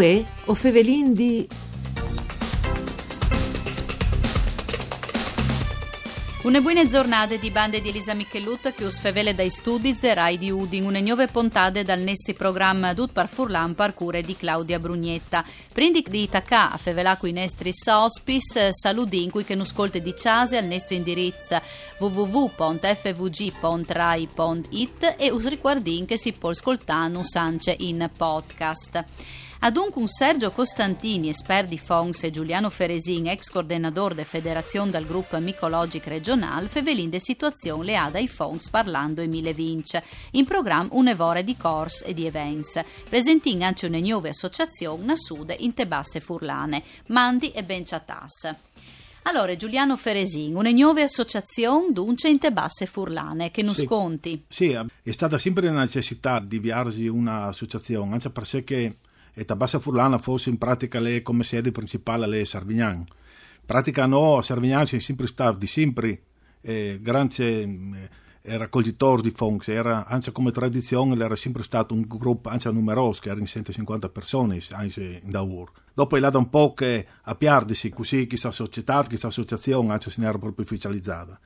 Uè, o fevelin di... Una buona giornata di bande di Elisa Michellut che us fevele dai studi de Rai di Udin, une nuove puntate dal nesti programma Dut par Furlan parcure di Claudia Brugnetta. Prendi di Itacà a fevelà qui nestri sospis, saludin qui che nuscolte di Ciase al nestro indirizzo www.fvg.rai.it e us riguardin che si può ascoltare anche in podcast. Adunque un Sergio Costantini, esperto di FONS e Giuliano Feresin, ex coordinatore della Federazione del gruppo Micologic Regional, fevelin de situazione le ha dai FONS parlando Emile Vince. In programma un'evore di corsi e di events. Presentin anche una nuova associazione a sud in Tebasse Furlane, Mandi e Benciatas. Allora, Giuliano Feresin, una nuova associazione dunque in Tebasse Furlane, che non Sì. sconti. Sì, è stata sempre una necessità di avviarsi un'associazione, anche perché e Tabassa Furlana fosse in pratica le, come sede principale le Sarvignan. In pratica no, a Sarvignan c'è sempre stato di sempre eh, grande eh, raccoglitori di fonds, era anche come tradizione era sempre stato un gruppo anche numeroso, che era in 150 persone anche in Daur. Dopo è da un po' che a piardersi così questa società, questa associazione anche se ne era proprio ufficializzata.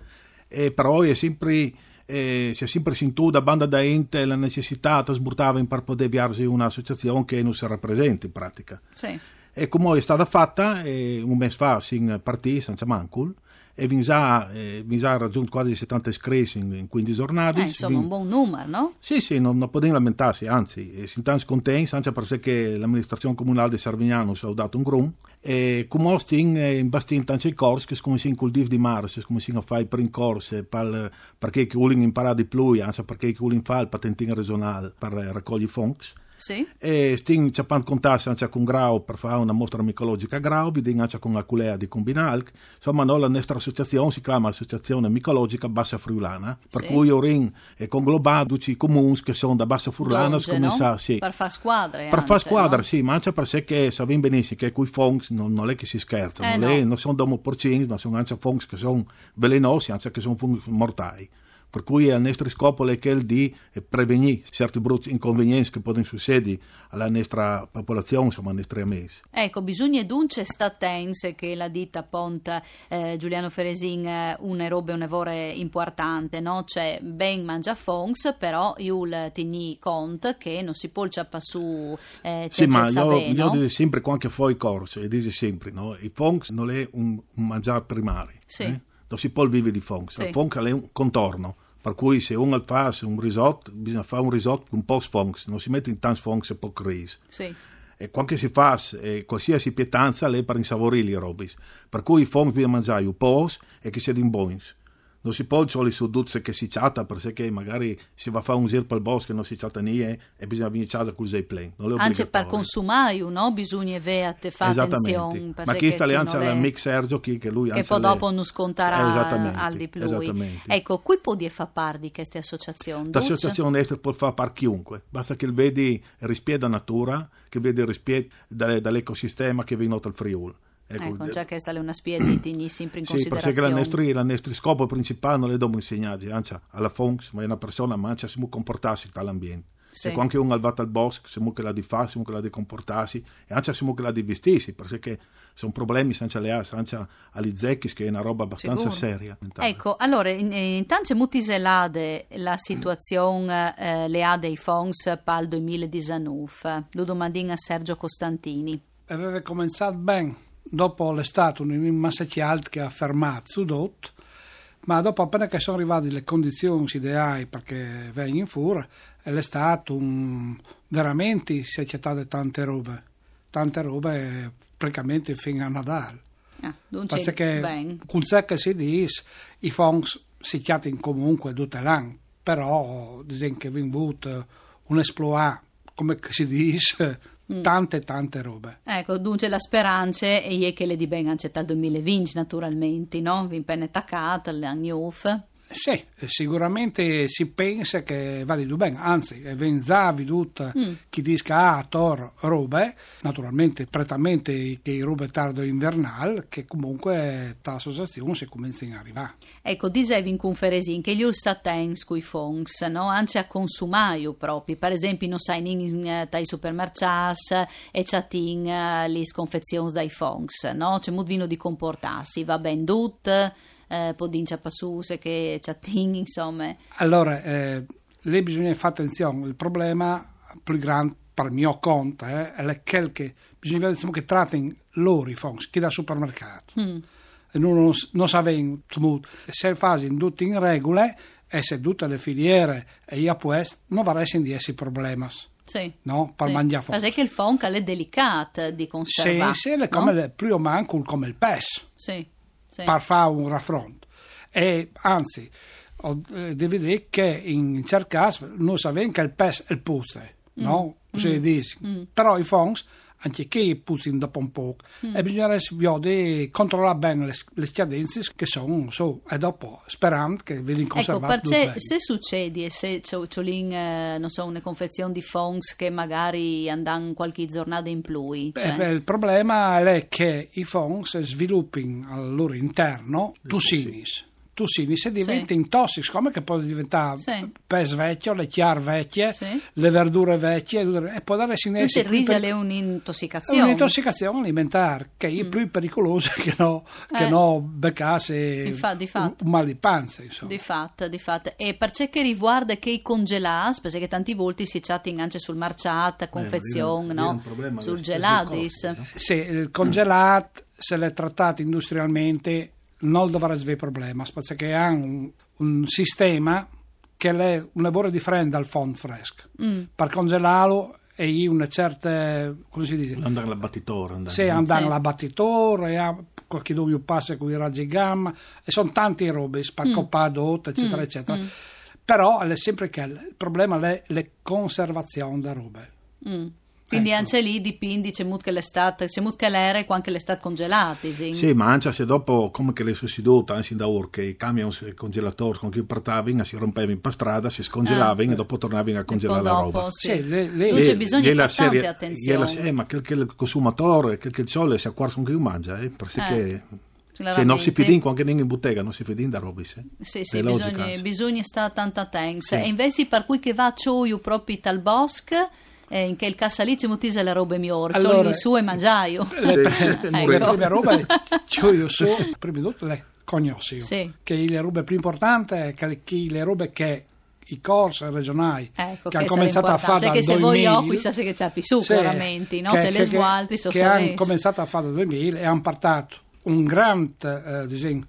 E però è sempre eh, si è sempre sentito da banda da ente la necessità di sburtare per poter avviarsi un'associazione che non si rappresenta in pratica. Sì. E come è stata fatta, un mese fa si partì senza mancul e Vinza, eh, ha raggiunto quasi 70 iscritti in, in 15 giornate. Eh, insomma, un buon numero, no? Sì, sì, non, non possiamo lamentarsi, anzi, eh, siamo contenti, anche perché l'amministrazione comunale di Sarvignano ci ha dato un grum. E come stiamo eh, in bastin tanti corsi, che come si in col div di Mars, come si fa i primi corsi, per, perché che vogliono imparare di più, anche perché che vogliono fare il patentino regionale per eh, raccogliere fonds. Sì. E stiamo cercando contatto anche con Grau per fare una mostra micologica a Grau, vediamo anche con la culea di Combinalc. Insomma, no, la nostra associazione si chiama Associazione Micologica Bassa Friulana, per Sì. cui Orin è conglobato tutti i comuni che sono da Bassa Friulana, Donge, no? sa, sì. Per fare squadre. Per fare squadra, no? sì, ma anche perché sappiamo benissimo che quei fonds non, non è che si scherza, Eh, non, è- no. non sono domo porcini, ma sono anche fonds che sono velenosi, anche che sono mortai. Per cui il nostro scopo è quello di prevenire certi brutti inconvenienti che possono succedere alla nostra popolazione, insomma, ai nostri amici. Ecco, bisogna dunque statense che la ditta Ponta eh, Giuliano Feresin eh, una roba una vore importante, no? Cioè ben mangia fonds, però il tini cont che non si può ciappa su eh, Sì, ma io, io dico sempre, anche fuori corso, e dico sempre, no? i fonds non è un, un mangiare primario. Sì. eh? Non si può vivere di fonds. Sì. Il fonds è un contorno. Per cui se uno fa un risotto, bisogna fare un risotto con pochi fonds, non si mette in tanti fonds e poco riso. Sì. E quando si fa eh, qualsiasi pietanza, lei per insavorire le robe. Per cui i fonds bisogna mangiare un po' e che siano in buoni. Non si può solo duzze che si chatta, perché magari si va a fare un giro per il bosco e non si chatta niente e bisogna venire a casa con il è Anche per consumare, no? Bisogna avere attenzione. Ma chi sta lì anche è- Mick Sergio chi- che lui che anche poi dopo non scontarà Esattamente, al di più. Ecco, qui può dire fa parte di queste associazioni. L'associazione estera può fare per chiunque, basta che vedi il rispetto della natura, che vedi dalle- dall'ecosistema che viene dal Friuli. Ecco, già che sta lì una spia di tigni sempre in Sì, perché considerazione. la nostra, la nostra scopo principale non le dobbiamo insegnare, anzi, alla FONX, ma è una persona, ma anche si può comportarsi dall'ambiente. Sì. E quando uno va al bosco, si può che la di fare, si può che la di comportarsi, e anche si può che la di vestirsi, perché sono problemi senza le altre, anche agli zecchi, che è una roba abbastanza Sicuro. seria. Ecco, allora, in- intanto mutiselade la situazione eh, le ha dei fonds per il 2019. Lo domandino a Sergio Costantini. aveva cominciato bene dopo l'estate un massacci alto che ha fermato su dot ma dopo appena che sono arrivate le condizioni ideali perché vengono in fuori è l'estate un... veramente si è accettato tante robe tante robe praticamente fino a Natale Ah, perché con che si dice i fonds si chiamano comunque tutte l'anno però dicono che avuto un esploit come si dice tante tante robe Ecco, dunque la speranza è che le di ben anche dal 2020, naturalmente, no? Vi penne attaccata, le anni off. Sì, sicuramente si pensa che va di bene, anzi, venzavi tutto Mm. chi dice ah, tor robe, naturalmente prettamente che robe tardo invernale, che comunque ta associazione si comincia a arrivare. Ecco, dicevi in conferenza che gli ulstatens coi fongs, no? Anche a consumare proprio, per esempio, non sai, in, eh, dai supermercati e eh, le sconfezioni dai fongs, no? C'è molto vino di comportarsi, va ben tutto, eh, podincia passuse che c'è insomma. Allora, eh, lì bisogna fare attenzione, il problema più grande per mio conto eh, è quel che bisogna vedere insomma, che trattano loro i fonds, che da supermercato. Mm. E non, non, non sapendo se fanno tutti in regole e se tutte le filiere e io questo non varrebbero di essere problemi. Sì. No, per sì. mangiare fonds. Ma sai che il fong è delicato di Sì, conservare, sì, è no? come più o meno come il PES. Sì, sì. per fare un raffronto. E anzi, eh, devi dire che in certi casi noi sappiamo che il PES è il puzze, no? Si dice. Però i fonds, anche che puzzano dopo un po', e bisogna vedere, controllare bene le, le scadenze che sono, so, e dopo sperando che Ecco, conservate tutte perché se succede, se c'è, lì, eh, non so, una confezione di fongs che magari andano qualche giornata in più, cioè, beh, il problema è che i fonds sviluppino al loro interno tossinis. Tossinis e diventano tossici, come che può diventare Sì. pes vecchio, le chiar vecchie, Sì. le verdure vecchie, e può dare quindi sinessi il riso è un'intossicazione. un'intossicazione alimentare che è più pericolosa che no, che Mm. Eh. no beccasse Infa- di fatto. un, un mal di panza. Insomma. Di fatto, di fatto. E per ciò che riguarda che i congelati, perché tanti volte si chatting anche sul marciata, confezione, è un- lì è no? sul geladis. discorsi, no? Se il congelato, se l'è trattato industrialmente, non dovrà avere problemi, perché ha un, un sistema che è un lavoro differente dal fond fresco. Mm. Per congelarlo e una certa, come si dice? Andare all'abbattitore. andare. Se andare Sì. all'abbattitore, qualche dubbio passa con i raggi gamma, e sono tante robe, spaccopado, eccetera, eccetera. Però è sempre che il problema è la conservazione delle robe. Mm. Quindi Ecco. anche lì dipende, c'è molto che l'estate, c'è molto che l'era e anche l'estate congelati. Sì. Sì, ma anche se dopo, come che le sussiduta, anche da ora, che i camion congelatori con cui portavano, si rompevano per strada, si scongelavano e dopo tornavano a congelare la dopo, roba. sì. Sì, le- le- Non c'è Eh, bisogno di fare tante serie- attenzioni. gliela- eh, ma quel che il consumatore, quel che il sole si acquarsa con chi mangia, eh, perché che se non si fidin anche in bottega, non si fidin da robe. Sì, Sì, sì, bisogna, bisogna stare tanto attenti. Sì. E invece per cui che va io proprio dal bosco, eh, in che il cassa lì ci mutise le robe migliori, Allora- allora, su e mangiaio. le, pre- il le muretto. prime robe che io so, prima di tutto le cognosco, Sì. che le robe più importanti che, che le robe che i corsi regionali Ecco, che hanno che cominciato a fare Cioè dal che se voi 2000 ho, qui sa se che c'è più su, Sì, chiaramente, no? che- se le che- sgualtri sono che hanno sovessi. cominciato a fare dal 2000 e hanno portato un grande eh, diciamo,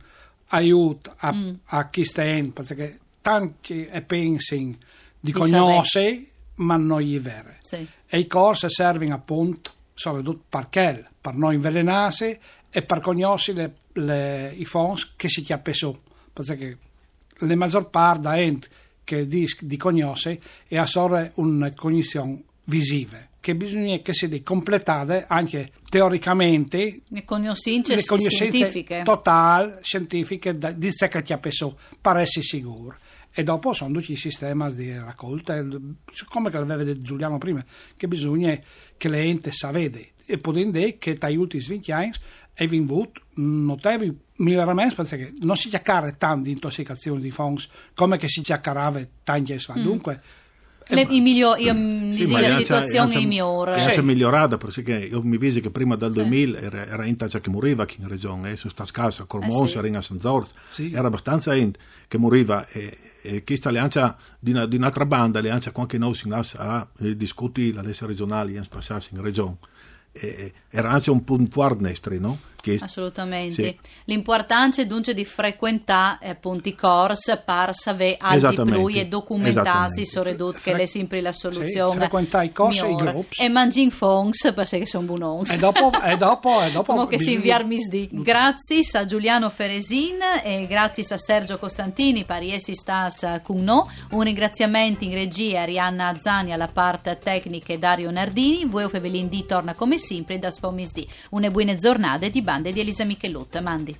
aiuto a, Mm. a chi sta in perché tanti e pensano di Di conoscere ma non gli è vero Sì. e i corsi servono appunto soprattutto per quello, per non invelenarsi e per conoscere le- le- i fonds che si chiappa su perché la maggior parte da gente che dice di conosce è assorre una cognizione visiva che bisogna che si completate anche teoricamente Le conoscenze scientifiche. totali, scientifiche di ciò che chiappa su per essere sicuro e dopo sono tutti i sistemi di raccolta. Come che aveva detto Giuliano prima che bisogna che le ente sa vede e potendo che tra gli ultimi 20 anni è venuto notevoli miglioramenti perché non si chiacchiera tanto di intossicazione di fongs come che si chiacchierava tanti anni fa dunque Le, eh, i migliori, io Sì, mi ma la anche- situazione anche- è migliore. È Sì. migliorata perché io mi visi che prima del 2000 era, era in che moriva qui in regione, eh, su sta scasa, a Cormons, Eh sì. era in San Zorz, Sì. era abbastanza gente che moriva e, e chi sta le ancia di, una- di un'altra banda, le ancia qualche noi si a eh, discutere la legge regionale in passarsi in regione. Era anche un punto forte nostri, no? Che, Assolutamente. Sì. L'importanza è dunque di frequentare eh, appunto i corsi per sapere altri più e documentarsi Esattamente. soprattutto che è sempre la soluzione. Sì, frequentare i corsi e i gruppi. E mangiare fongs perché sono buoni. e dopo e dopo e dopo Come che si inviarmi sdi. Grazie a Giuliano Feresin e grazie a Sergio Costantini per essere stas con noi. Un ringraziamento in regia a Arianna Azzani alla parte tecnica e Dario Nardini. Voi Fevelin D torna come sempre da Spomisdi. Una buona giornata di Bande di Elisa Michelotto. Eh, Mandi.